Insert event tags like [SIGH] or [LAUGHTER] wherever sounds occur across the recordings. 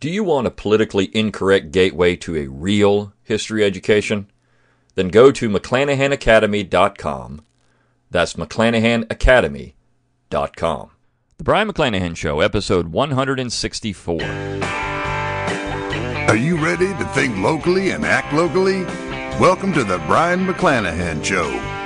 Do you want a politically incorrect gateway to a real history education? Then go to McClanahanacademy.com. That's McClanahanacademy.com. The Brion McClanahan Show, episode 164. Are you ready to think locally and act locally? Welcome to the Brion McClanahan Show.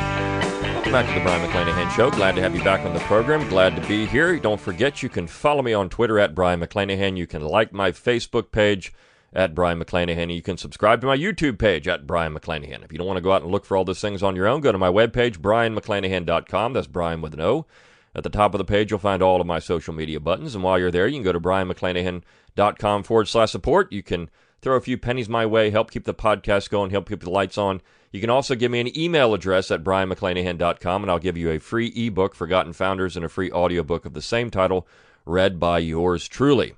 Welcome back to the Brion McClanahan Show. Glad to have you back on the program. Glad to be here. Don't forget, you can follow me on Twitter at Brion McClanahan. You can like my Facebook page at Brion McClanahan. You can subscribe to my YouTube page at Brion McClanahan. If you don't want to go out and look for all those things on your own, go to my webpage, brionmcclanahan.com. That's Brian with an O. At the top of the page, you'll find all of my social media buttons. And while you're there, you can go to brionmcclanahan.com forward slash support. You can throw a few pennies my way, help keep the podcast going, help keep the lights on. You can also give me an email address at brionmcclanahan.com, and I'll give you a free ebook, Forgotten Founders, and a free audiobook of the same title, read by yours truly.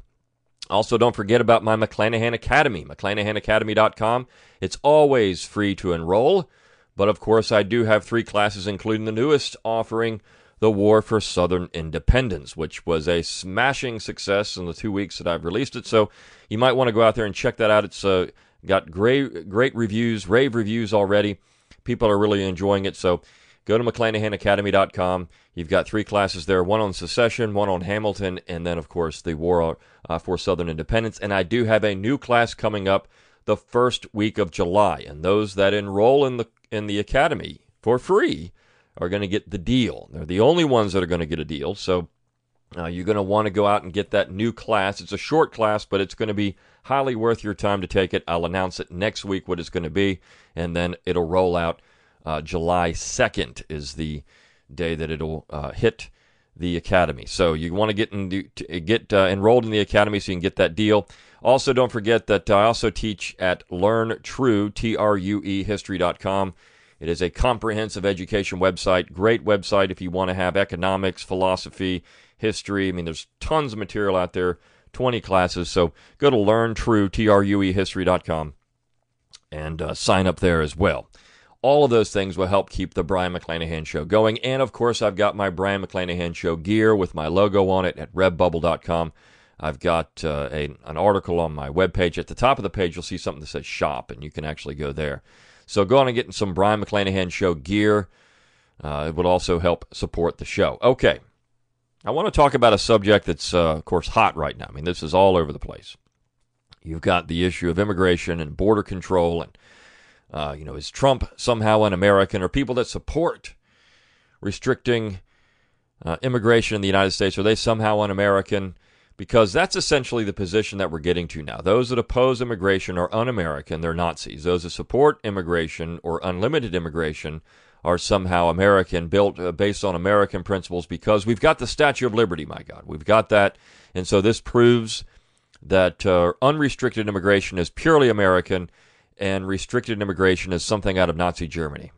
Also, don't forget about my McClanahan Academy, mcclanahanacademy.com. It's always free to enroll, but of course, I do have three classes, including the newest offering, The War for Southern Independence, which was a smashing success in the two weeks that I've released it. So you might want to go out there and check that out. It's uh, got great, great reviews, rave reviews already. People are really enjoying it. So go to McClanahanacademy.com. You've got three classes there one on secession, one on Hamilton, and then, of course, the War uh, for Southern Independence. And I do have a new class coming up the first week of July. And those that enroll in the, in the academy for free are going to get the deal. They're the only ones that are going to get a deal. So uh, you're going to want to go out and get that new class. It's a short class, but it's going to be highly worth your time to take it. I'll announce it next week what it's going to be, and then it'll roll out. Uh, July 2nd is the day that it'll uh, hit the academy. So you want to get in, to get uh, enrolled in the academy so you can get that deal. Also, don't forget that I also teach at Learn True History.com. It is a comprehensive education website. Great website if you want to have economics, philosophy, history. I mean, there's tons of material out there, 20 classes. So go to learntrue, T-R-U-E, history.com and uh, sign up there as well. All of those things will help keep the Brion McClanahan Show going. And of course, I've got my Brion McClanahan Show gear with my logo on it at redbubble.com. I've got uh, a, an article on my webpage. At the top of the page, you'll see something that says shop, and you can actually go there. So go on and get some Brion McClanahan Show gear. Uh, it would also help support the show. Okay, I want to talk about a subject that's, uh, of course, hot right now. I mean, this is all over the place. You've got the issue of immigration and border control, and uh, you know, is Trump somehow an American, or people that support restricting uh, immigration in the United States are they somehow un-American? Because that's essentially the position that we're getting to now. Those that oppose immigration are un-American; they're Nazis. Those that support immigration or unlimited immigration are somehow American, built uh, based on American principles, because we've got the Statue of Liberty, my God. We've got that. And so this proves that uh, unrestricted immigration is purely American and restricted immigration is something out of Nazi Germany.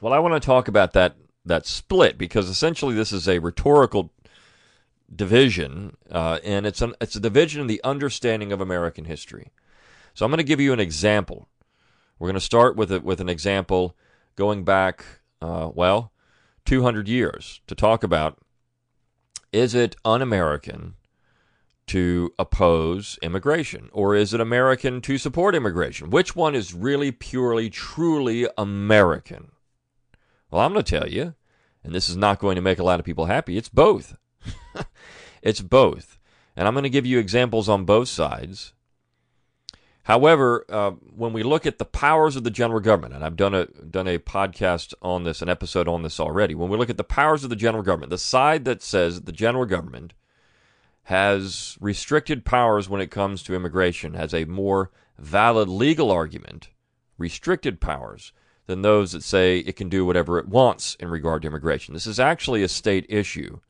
Well, I want to talk about that, that split because essentially this is a rhetorical division, uh, and it's, an, it's a division in the understanding of American history. So I'm going to give you an example. We're going to start with, a, with an example going back, uh, well, 200 years to talk about is it un American to oppose immigration or is it American to support immigration? Which one is really purely, truly American? Well, I'm going to tell you, and this is not going to make a lot of people happy, it's both. [LAUGHS] it's both. And I'm going to give you examples on both sides However, uh, when we look at the powers of the general government, and I've done a done a podcast on this, an episode on this already. When we look at the powers of the general government, the side that says the general government has restricted powers when it comes to immigration has a more valid legal argument, restricted powers, than those that say it can do whatever it wants in regard to immigration. This is actually a state issue.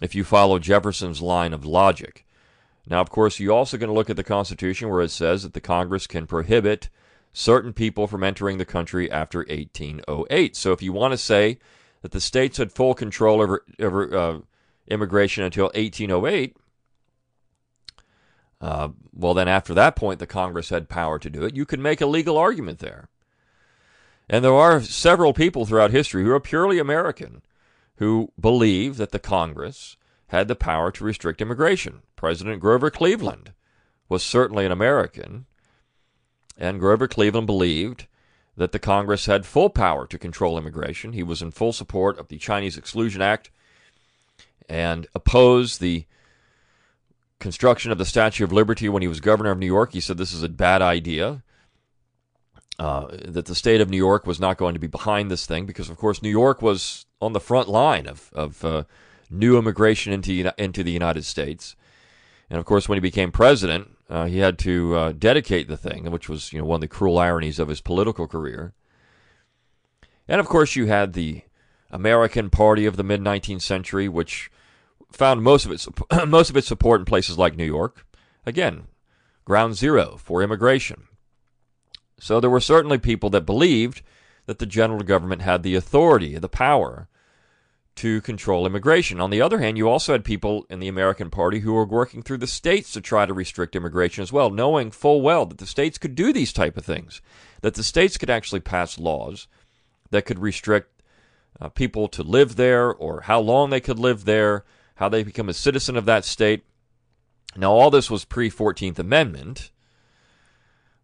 If you follow Jefferson's line of logic, now, of course, you're also going to look at the Constitution where it says that the Congress can prohibit certain people from entering the country after 1808. So if you want to say that the states had full control over, over uh, immigration until 1808, uh, well, then after that point, the Congress had power to do it. You could make a legal argument there. And there are several people throughout history who are purely American who believe that the Congress had the power to restrict immigration. President Grover Cleveland was certainly an American, and Grover Cleveland believed that the Congress had full power to control immigration. He was in full support of the Chinese Exclusion Act and opposed the construction of the Statue of Liberty when he was governor of New York. He said this is a bad idea. Uh, that the state of New York was not going to be behind this thing because, of course, New York was on the front line of, of uh, new immigration into, into the United States. And, of course, when he became president, uh, he had to uh, dedicate the thing, which was you know one of the cruel ironies of his political career. And, of course, you had the American Party of the mid 19th century, which found most of its [CLEARS THROAT] most of its support in places like New York. Again, ground zero for immigration. So there were certainly people that believed that the general government had the authority, the power to control immigration. On the other hand, you also had people in the American Party who were working through the states to try to restrict immigration as well, knowing full well that the states could do these type of things, that the states could actually pass laws that could restrict uh, people to live there or how long they could live there, how they become a citizen of that state. Now, all this was pre 14th Amendment,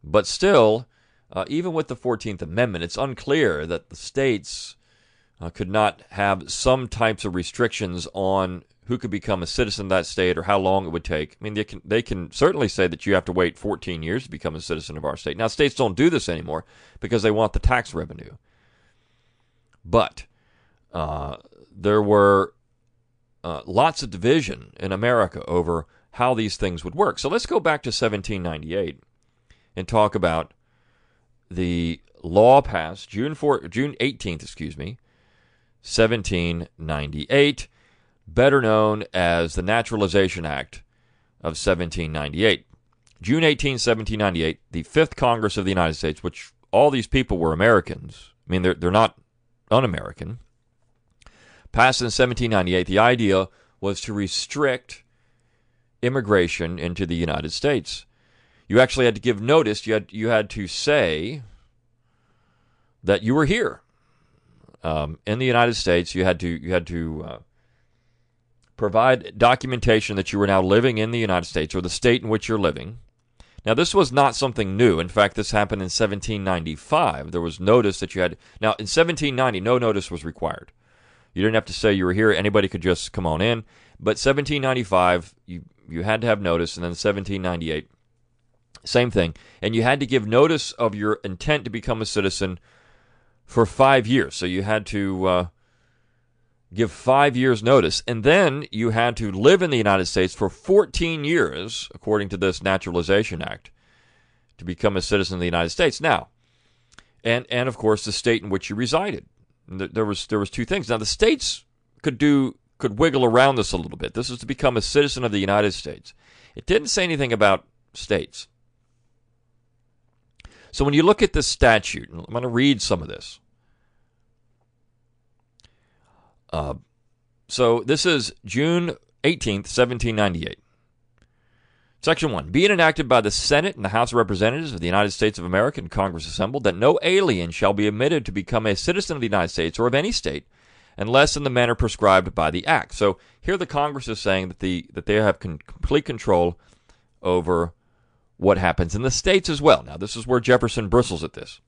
but still, uh, even with the 14th Amendment, it's unclear that the states uh, could not have some types of restrictions on who could become a citizen of that state or how long it would take. I mean, they can they can certainly say that you have to wait 14 years to become a citizen of our state. Now, states don't do this anymore because they want the tax revenue. But uh, there were uh, lots of division in America over how these things would work. So let's go back to 1798 and talk about the law passed June 4, June 18th, excuse me, 1798, better known as the Naturalization Act of 1798. June 18, 1798, the Fifth Congress of the United States, which all these people were Americans. I mean, they're, they're not un American. Passed in 1798, the idea was to restrict immigration into the United States. You actually had to give notice. You had you had to say that you were here um, in the United States. You had to you had to uh, provide documentation that you were now living in the United States or the state in which you're living. Now, this was not something new. In fact, this happened in 1795. There was notice that you had. Now, in 1790, no notice was required. You didn't have to say you were here. Anybody could just come on in. But 1795, you you had to have notice, and then 1798, same thing. And you had to give notice of your intent to become a citizen for five years. So you had to uh, give five years' notice. And then you had to live in the United States for 14 years, according to this Naturalization Act, to become a citizen of the United States. Now, and, and of course, the state in which you resided. There was, there was two things. Now, the states could do could wiggle around this a little bit. This is to become a citizen of the United States. It didn't say anything about states. So when you look at this statute, I'm going to read some of this. Uh, so this is June 18th, 1798. Section 1. Being enacted by the Senate and the House of Representatives of the United States of America and Congress assembled, that no alien shall be admitted to become a citizen of the United States or of any state unless in the manner prescribed by the Act. So here the Congress is saying that, the, that they have con- complete control over what happens in the states as well. Now, this is where Jefferson bristles at this.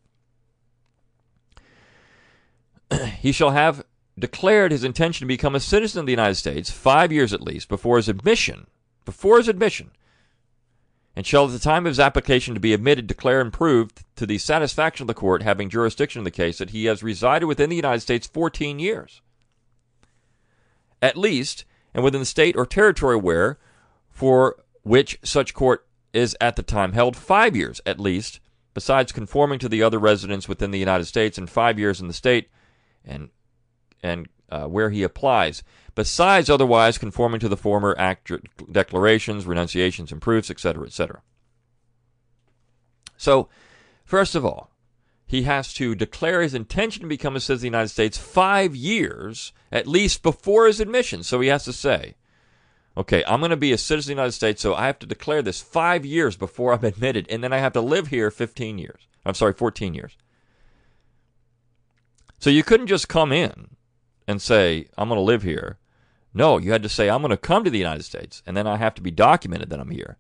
[CLEARS THROAT] he shall have declared his intention to become a citizen of the United States five years at least before his admission, before his admission, and shall at the time of his application to be admitted declare and prove to the satisfaction of the court having jurisdiction in the case that he has resided within the United States 14 years, at least, and within the state or territory where, for which such court is at the time held five years at least, besides conforming to the other residents within the United States and five years in the state and and uh, where he applies, besides otherwise conforming to the former act declarations, renunciations, and proofs, etc., etc. So, first of all, he has to declare his intention to become a citizen of the United States five years at least before his admission. So he has to say, okay, I'm going to be a citizen of the United States, so I have to declare this five years before I'm [LAUGHS] admitted, and then I have to live here 15 years. I'm sorry, 14 years. So you couldn't just come in and say, I'm going to live here. No, you had to say, I'm going to come to the United States, and then I have to be documented that I'm here.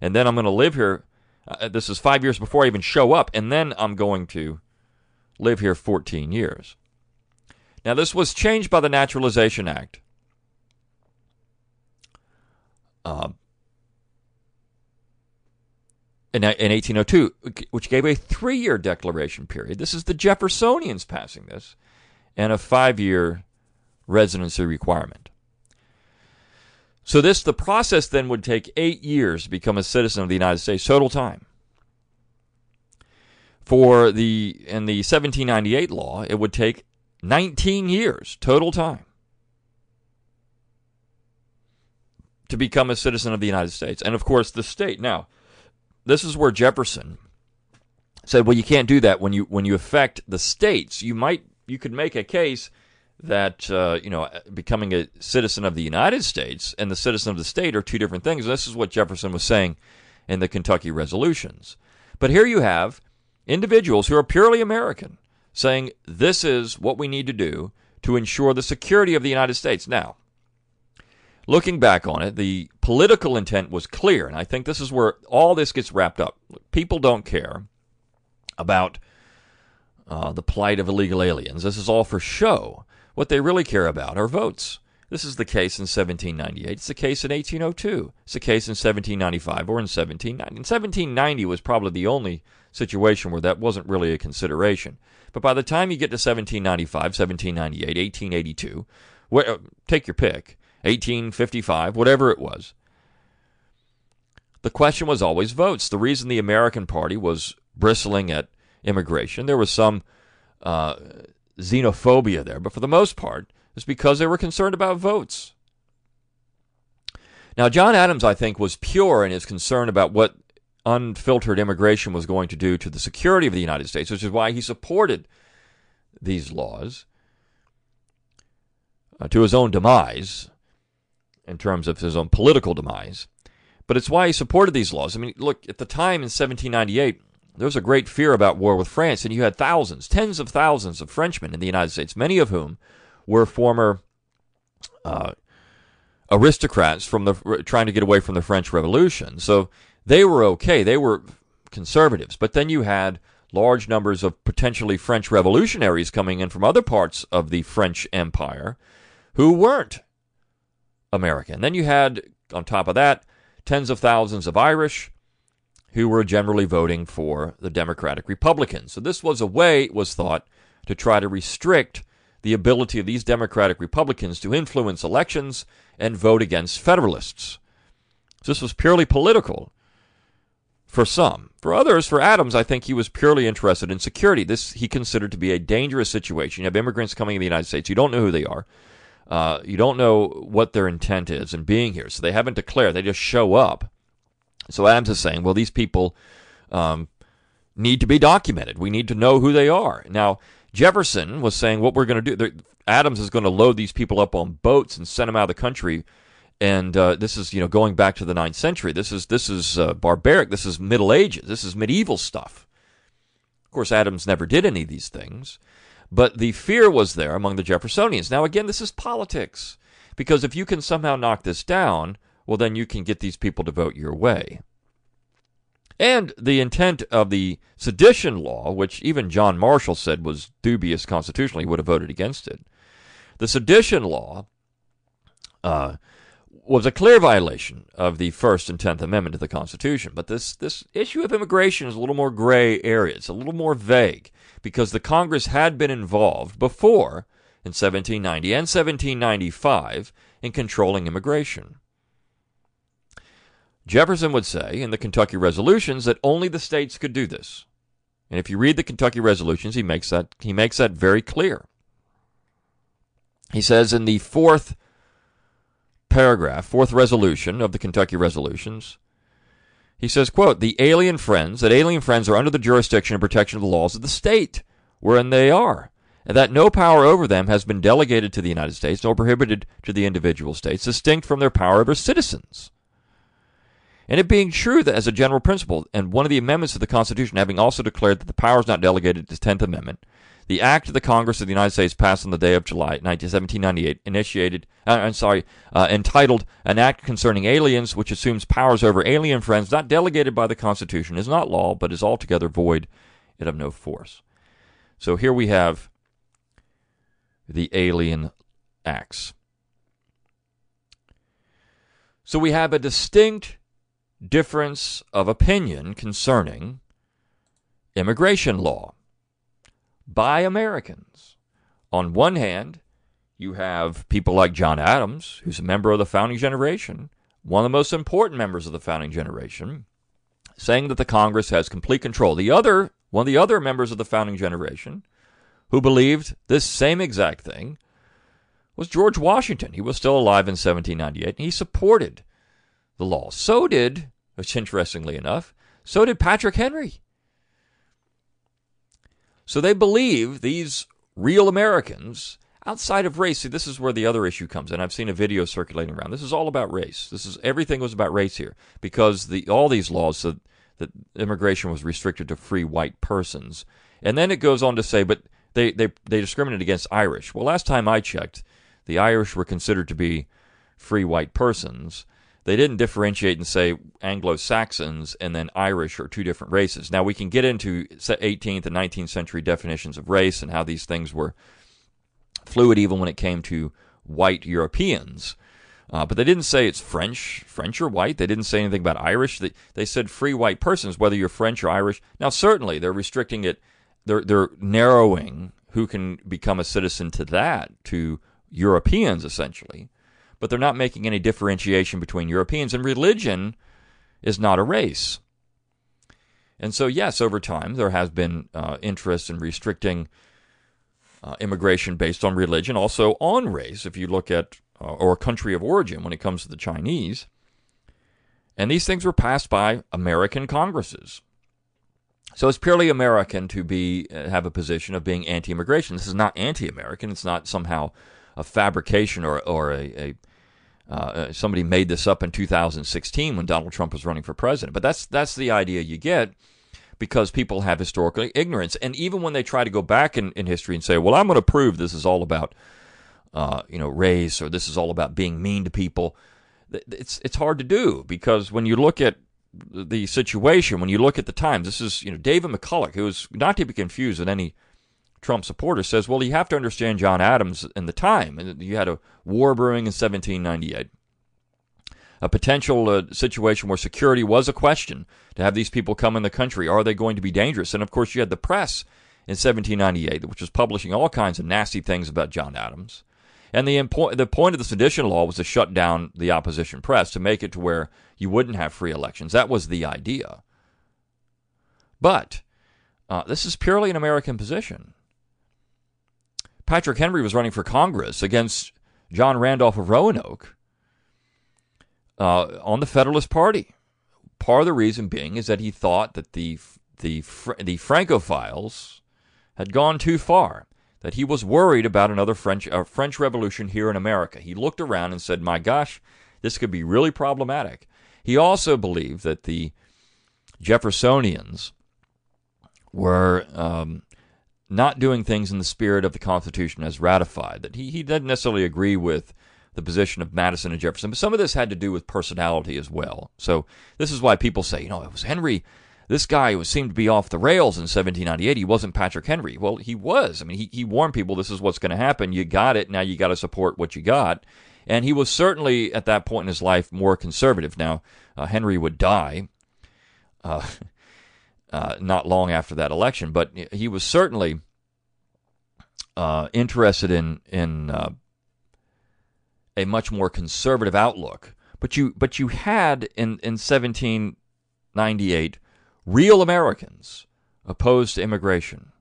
and then I'm going to live here. Uh, this is five years before I even show up, and then I'm going to live here 14 years. Now, this was changed by the Naturalization Act. Uh, in, in 1802, which gave a three year declaration period. This is the Jeffersonians passing this, and a five year residency requirement. So this the process then would take eight years to become a citizen of the United States total time. For the in the 1798 law, it would take 19 years total time to become a citizen of the United States, and of course the state. Now, this is where Jefferson said, "Well, you can't do that when you when you affect the states. You might you could make a case." that uh, you know becoming a citizen of the United States and the citizen of the state are two different things. This is what Jefferson was saying in the Kentucky resolutions. But here you have individuals who are purely American saying this is what we need to do to ensure the security of the United States. Now, looking back on it, the political intent was clear, and I think this is where all this gets wrapped up. People don't care about uh, the plight of illegal aliens. This is all for show. What they really care about are votes. This is the case in 1798. It's the case in 1802. It's the case in 1795 or in 1790. In 1790 was probably the only situation where that wasn't really a consideration. But by the time you get to 1795, 1798, 1882, wh- take your pick, 1855, whatever it was, the question was always votes. The reason the American Party was bristling at immigration, there was some uh, xenophobia there, but for the most part, it's because they were concerned about votes. Now, John Adams, I think, was pure in his concern about what unfiltered immigration was going to do to the security of the United States, which is why he supported these laws uh, to his own demise, in terms of his own political demise. But it's why he supported these laws. I mean, look, at the time in 1798, there was a great fear about war with France, and you had thousands, tens of thousands of Frenchmen in the United States, many of whom were former uh, aristocrats from the trying to get away from the French Revolution. So they were okay; they were conservatives. But then you had large numbers of potentially French revolutionaries coming in from other parts of the French Empire who weren't American. Then you had, on top of that, tens of thousands of Irish who were generally voting for the Democratic Republicans. So this was a way, it was thought, to try to restrict the ability of these Democratic Republicans to influence elections and vote against Federalists. So this was purely political for some. For others, for Adams, I think he was purely interested in security. This he considered to be a dangerous situation. You have immigrants coming in the United States. You don't know who they are. Uh, you don't know what their intent is in being here. So they haven't declared. They just show up. So Adams is saying, well, these people um, need to be documented. We need to know who they are. Now, Jefferson was saying what we're going to do. Adams is going to load these people up on boats and send them out of the country. And uh, this is, you know, going back to the ninth century. This is this is uh, barbaric. This is Middle Ages. This is medieval stuff. Of course, Adams never did any of these things, but the fear was there among the Jeffersonians. Now, again, this is politics because if you can somehow knock this down, well, then you can get these people to vote your way. And the intent of the sedition law, which even John Marshall said was dubious constitutionally, would have voted against it. The sedition law uh, was a clear violation of the First and Tenth Amendment to the Constitution. But this, this issue of immigration is a little more gray area. It's a little more vague because the Congress had been involved before in 1790 and 1795 in controlling immigration. Jefferson would say in the Kentucky resolutions that only the states could do this. And if you read the Kentucky resolutions, he makes that he makes that very clear. He says in the fourth paragraph, fourth resolution of the Kentucky resolutions, he says, quote, the alien friends, that alien friends are under the jurisdiction and protection of the laws of the state wherein they are, and that no power over them has been delegated to the United States nor prohibited to the individual states, distinct from their power over citizens. And it being true that as a general principle, and one of the amendments of the Constitution having also declared that the power is not delegated to the Tenth Amendment, The act of the Congress of the United States passed on the day of July 1798 initiated, uh, I'm sorry, uh, entitled An Act Concerning Aliens, which assumes powers over alien friends not delegated by the Constitution, is not law, but is altogether void and of no force. So here we have the Alien Acts. So we have a distinct difference of opinion concerning immigration law by Americans. On one hand, you have people like John Adams, who's a member of the founding generation, one of the most important members of the founding generation, saying that the Congress has complete control. The other, one of the other members of the founding generation, who believed this same exact thing, was George Washington. He was still alive in 1798, and he supported the law. So did, which interestingly enough, so did Patrick Henry. So they believe these real Americans outside of race. See, this is where the other issue comes in. I've seen a video circulating around. This is all about race. This is everything was about race here because the all these laws said that immigration was restricted to free white persons, and then it goes on to say, but they they they discriminate against Irish. Well, last time I checked, the Irish were considered to be free white persons, they didn't differentiate and say Anglo Saxons and then Irish are two different races. Now, we can get into 18th and 19th century definitions of race and how these things were fluid even when it came to white Europeans. Uh, but they didn't say it's French, French or white. They didn't say anything about Irish. They, they said free white persons, whether you're French or Irish. Now, certainly, they're restricting it. They're they're narrowing who can become a citizen to that to Europeans essentially but they're not making any differentiation between Europeans. And religion is not a race. And so, yes, over time, there has been uh, interest in restricting uh, immigration based on religion, also on race, if you look at, uh, or country of origin when it comes to the Chinese. And these things were passed by American Congresses. So it's purely American to be uh, have a position of being anti-immigration. This is not anti-American. It's not somehow a fabrication or, or a, a uh, uh, somebody made this up in 2016 when Donald Trump was running for president. But that's that's the idea you get because people have historical ignorance. And even when they try to go back in, in history and say, well, I'm going to prove this is all about uh, you know race or this is all about being mean to people, it's it's hard to do because when you look at the situation, when you look at the times, this is you know David McCullough, who is not to be confused with any Trump supporter says, well, you have to understand John Adams and the time. You had a war brewing in 1798. A potential uh, situation where security was a question to have these people come in the country. Are they going to be dangerous? And of course, you had the press in 1798, which was publishing all kinds of nasty things about John Adams. And the, impo- the point of the sedition law was to shut down the opposition press, to make it to where you wouldn't have free elections. That was the idea. But uh, this is purely an American position. Patrick Henry was running for Congress against John Randolph of Roanoke uh, on the Federalist Party. Part of the reason being is that he thought that the the the Francophiles had gone too far. That he was worried about another French uh, French Revolution here in America. He looked around and said, "My gosh, this could be really problematic." He also believed that the Jeffersonians were um, not doing things in the spirit of the Constitution as ratified. That he, he doesn't necessarily agree with the position of Madison and Jefferson, but some of this had to do with personality as well. So this is why people say, you know, it was Henry. This guy was seemed to be off the rails in 1798. He wasn't Patrick Henry. Well, he was. I mean, he, he warned people this is what's going to happen. You got it. Now you got to support what you got. And he was certainly at that point in his life more conservative. Now, uh, Henry would die. Uh, [LAUGHS] uh, not long after that election, but he was certainly uh, interested in in uh, a much more conservative outlook. But you but you had in in 1798 real Americans opposed to immigration.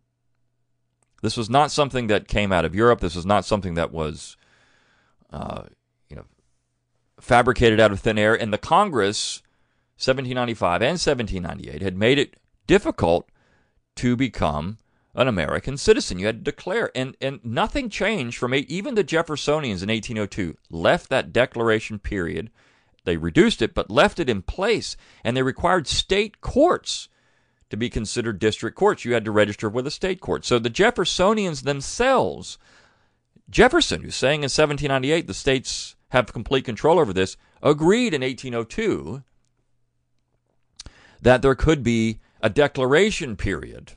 This was not something that came out of Europe. This was not something that was, uh, you know, fabricated out of thin air. And the Congress, 1795 and 1798, had made it difficult to become an American citizen. You had to declare, and and nothing changed from eight, even the Jeffersonians in 1802 left that declaration period. They reduced it, but left it in place, and they required state courts to be considered district courts. You had to register with a state court. So the Jeffersonians themselves, Jefferson, who's saying in 1798 the states have complete control over this, agreed in 1802 that there could be a declaration period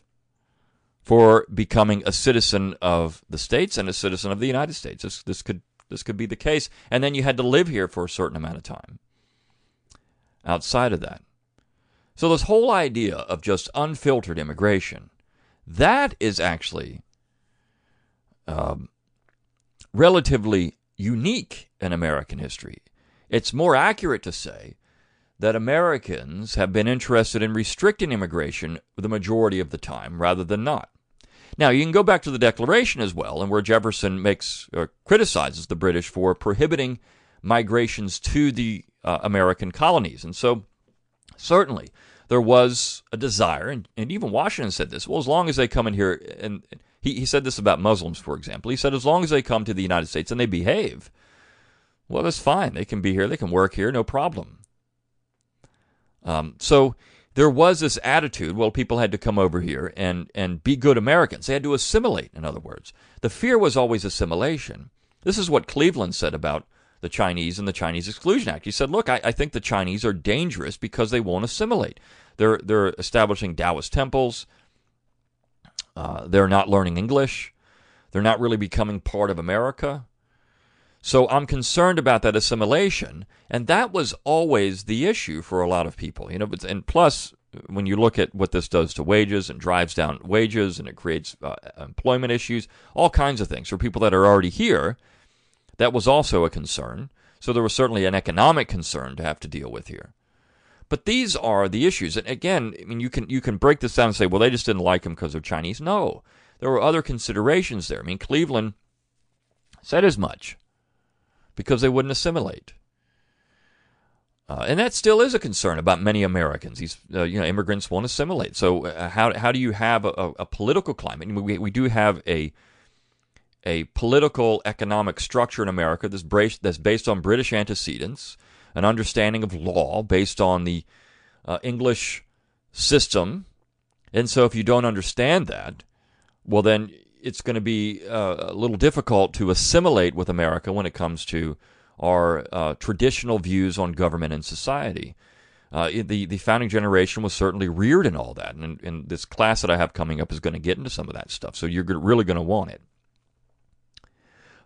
for becoming a citizen of the states and a citizen of the United States. This, this could this could be the case, and then you had to live here for a certain amount of time. Outside of that, so this whole idea of just unfiltered immigration, that is actually um, relatively unique in American history. It's more accurate to say that Americans have been interested in restricting immigration the majority of the time rather than not. Now, you can go back to the Declaration as well, and where Jefferson makes criticizes the British for prohibiting migrations to the uh, American colonies. And so, certainly, there was a desire, and, and even Washington said this well, as long as they come in here, and he, he said this about Muslims, for example. He said, as long as they come to the United States and they behave, well, that's fine. They can be here, they can work here, no problem. Um, so there was this attitude, well, people had to come over here and, and be good Americans. They had to assimilate, in other words. The fear was always assimilation. This is what Cleveland said about the Chinese and the Chinese Exclusion Act. He said, look, I, I think the Chinese are dangerous because they won't assimilate. They're, they're establishing Taoist temples. Uh, they're not learning English. They're not really becoming part of America. So I'm concerned about that assimilation, and that was always the issue for a lot of people. You know, and plus when you look at what this does to wages and drives down wages and it creates uh, employment issues, all kinds of things for people that are already here, that was also a concern. So there was certainly an economic concern to have to deal with here. But these are the issues. And again, I mean, you can you can break this down and say, well, they just didn't like him because they're Chinese. No, there were other considerations there. I mean, Cleveland said as much because they wouldn't assimilate. Uh, and that still is a concern about many Americans. These, uh, you know, immigrants won't assimilate. So uh, how how do you have a, a political climate? we we do have a a political economic structure in America that's based that's based on British antecedents, an understanding of law based on the uh, English system, and so if you don't understand that, well then it's going to be uh, a little difficult to assimilate with America when it comes to our uh, traditional views on government and society. Uh, the the founding generation was certainly reared in all that, and, and this class that I have coming up is going to get into some of that stuff. So you're really going to want it.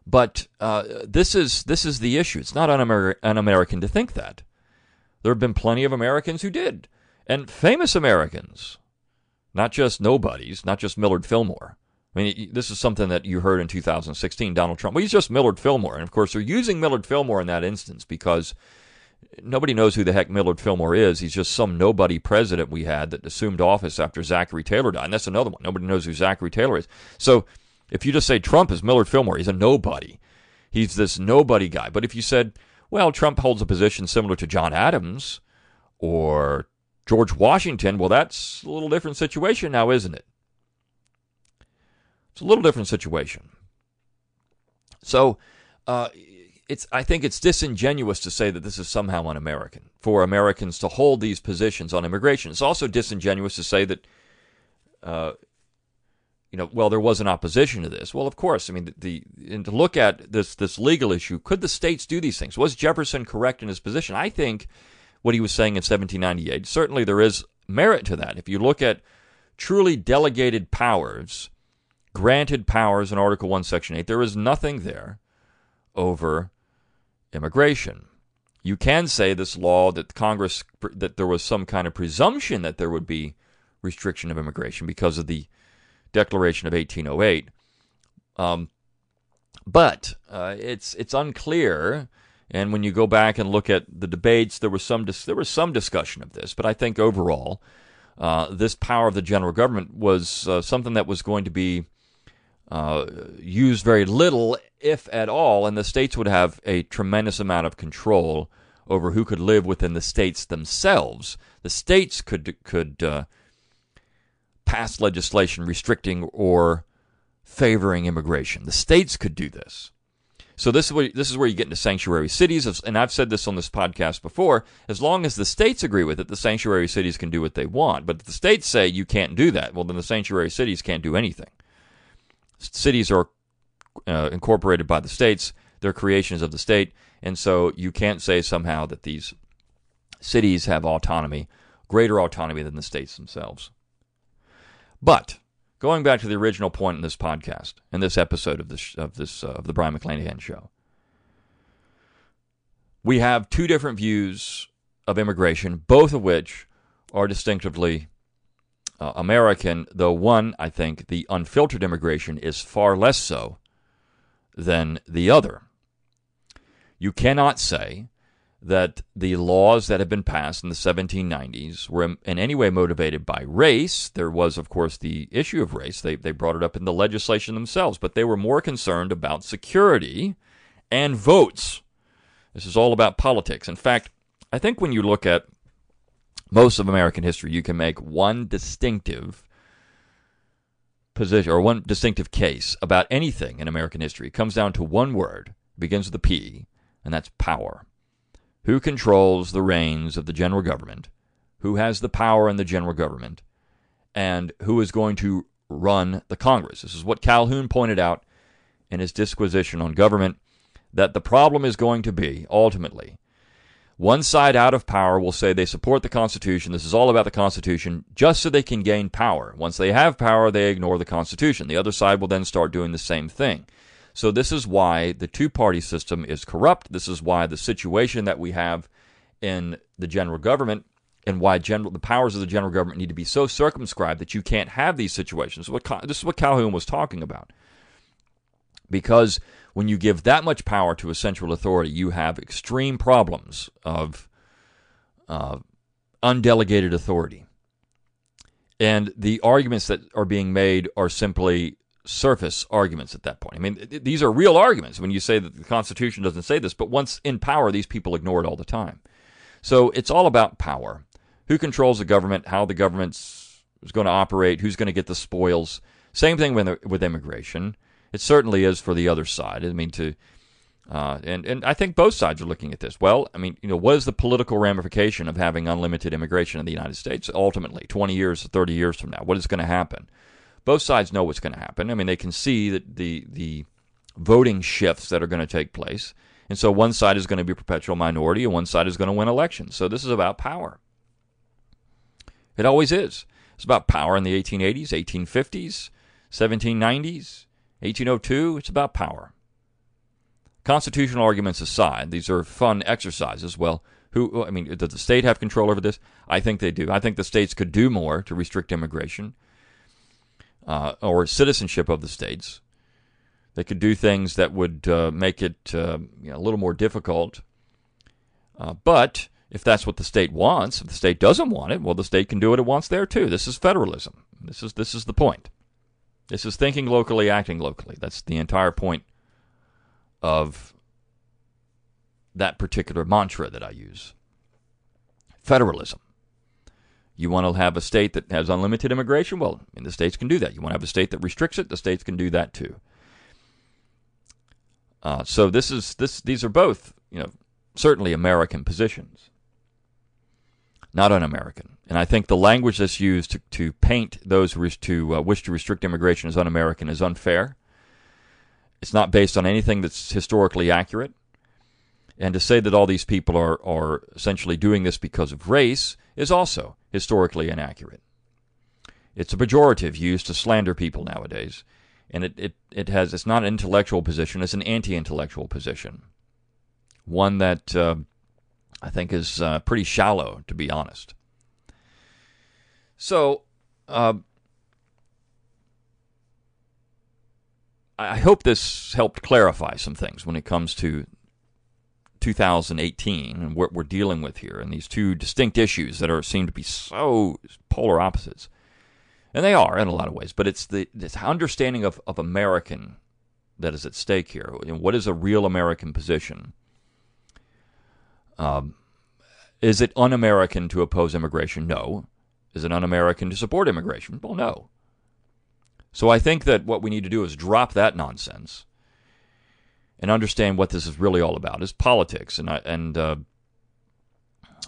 But uh, this is this is the issue. It's not un-Amer- un-American to think that. There have been plenty of Americans who did, and famous Americans, not just nobodies, not just Millard Fillmore. I mean, this is something that you heard in 2016, Donald Trump. Well, he's just Millard Fillmore. And of course, they're using Millard Fillmore in that instance because nobody knows who the heck Millard Fillmore is. He's just some nobody president we had that assumed office after Zachary Taylor died. And that's another one. Nobody knows who Zachary Taylor is. So if you just say Trump is Millard Fillmore, he's a nobody. He's this nobody guy. But if you said, well, Trump holds a position similar to John Adams or George Washington, well, that's a little different situation now, isn't it? It's a little different situation. So, uh, it's I think it's disingenuous to say that this is somehow un-American for Americans to hold these positions on immigration. It's also disingenuous to say that, uh, you know, well, there was an opposition to this. Well, of course, I mean, the, the and to look at this this legal issue, could the states do these things? Was Jefferson correct in his position? I think what he was saying in 1798 certainly there is merit to that. If you look at truly delegated powers granted powers in Article 1, Section 8. There is nothing there over immigration. You can say this law that Congress, that there was some kind of presumption that there would be restriction of immigration because of the Declaration of 1808. Um, but uh, it's it's unclear. And when you go back and look at the debates, there was some dis- there was some discussion of this. But I think overall, uh, this power of the general government was uh, something that was going to be uh, use very little, if at all, and the states would have a tremendous amount of control over who could live within the states themselves. The states could could uh, pass legislation restricting or favoring immigration. The states could do this. So this is where this is where you get into sanctuary cities, and I've said this on this podcast before. As long as the states agree with it, the sanctuary cities can do what they want. But if the states say you can't do that, well, then the sanctuary cities can't do anything. Cities are uh, incorporated by the states; they're creations of the state, and so you can't say somehow that these cities have autonomy, greater autonomy than the states themselves. But going back to the original point in this podcast, in this episode of this of this uh, of the Brion McClanahan show, we have two different views of immigration, both of which are distinctively uh, American. Though one, I think, the unfiltered immigration is far less so than the other. You cannot say that the laws that have been passed in the 1790s were in any way motivated by race. There was, of course, the issue of race. They, they brought it up in the legislation themselves, but they were more concerned about security and votes. This is all about politics. In fact, I think when you look at most of American history, you can make one distinctive position or one distinctive case about anything in American history. It comes down to one word, begins with a P, and that's power. Who controls the reins of the general government? Who has the power in the general government? And who is going to run the Congress? This is what Calhoun pointed out in his disquisition on government that the problem is going to be, ultimately, one side out of power will say they support the Constitution. This is all about the Constitution, just so they can gain power. Once they have power, they ignore the Constitution. The other side will then start doing the same thing. So this is why the two-party system is corrupt. This is why the situation that we have in the general government and why general the powers of the general government need to be so circumscribed that you can't have these situations. This is what Calhoun was talking about. Because when you give that much power to a central authority, you have extreme problems of uh, undelegated authority. And the arguments that are being made are simply surface arguments at that point. I mean, th- these are real arguments when you say that the Constitution doesn't say this, but once in power, these people ignore it all the time. So it's all about power. Who controls the government, how the government's is going to operate, who's going to get the spoils. Same thing with, with immigration. It certainly is for the other side. I mean, to uh, and and I think both sides are looking at this. Well, I mean, you know, what is the political ramification of having unlimited immigration in the United States? Ultimately, 20 years, 30 years from now, what is going to happen? both sides know what's going to happen. I mean, they can see that the the voting shifts that are going to take place, and so one side is going to be perpetual minority, and one side is going to win elections. So this is about power. It always is. It's about power in the 1880s, 1850s, 1790s, 1802. It's about power. Constitutional arguments aside, these are fun exercises. Well, who? I mean, does the state have control over this? I think they do. I think the states could do more to restrict immigration uh, or citizenship of the states. They could do things that would uh, make it uh, you know, a little more difficult. Uh, but if that's what the state wants, if the state doesn't want it, well, the state can do what it wants there too. This is federalism. This is this is the point. This is thinking locally, acting locally. That's the entire point of that particular mantra that I use. Federalism. You want to have a state that has unlimited immigration? Well, I mean, the states can do that. You want to have a state that restricts it? The states can do that too. Uh, so this is this. These are both, you know, certainly American positions, not un-American. And I think the language that's used to, to paint those who to uh, wish to restrict immigration as un-American is unfair. It's not based on anything that's historically accurate. And to say that all these people are, are essentially doing this because of race is also historically inaccurate. It's a pejorative used to slander people nowadays, and it, it, it has it's not an intellectual position, it's an anti-intellectual position. One that uh, I think is uh, pretty shallow, to be honest. So, uh, I hope this helped clarify some things when it comes to 2018 and what we're dealing with here, and these two distinct issues that are seem to be so polar opposites, and they are in a lot of ways. But it's the this understanding of of American that is at stake here. and what is a real American position? Um, is it un-American to oppose immigration? No. Is it un-American to support immigration? Well, no. So I think that what we need to do is drop that nonsense and understand what this is really all about. Is politics, and and uh,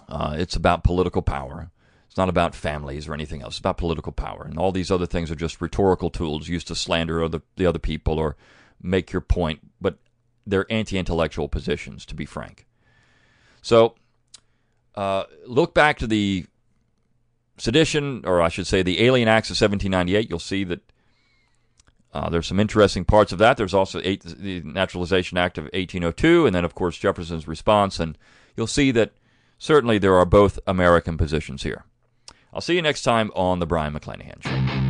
uh, it's about political power. It's not about families or anything else. It's about political power, and all these other things are just rhetorical tools used to slander other, the other people or make your point. But they're anti-intellectual positions, to be frank. So, uh, look back to the sedition, or I should say, the Alien Acts of 1798. You'll see that uh, there's some interesting parts of that. There's also eight, the Naturalization Act of 1802, and then, of course, Jefferson's response. And you'll see that certainly there are both American positions here. I'll see you next time on The Brion McClanahan Show.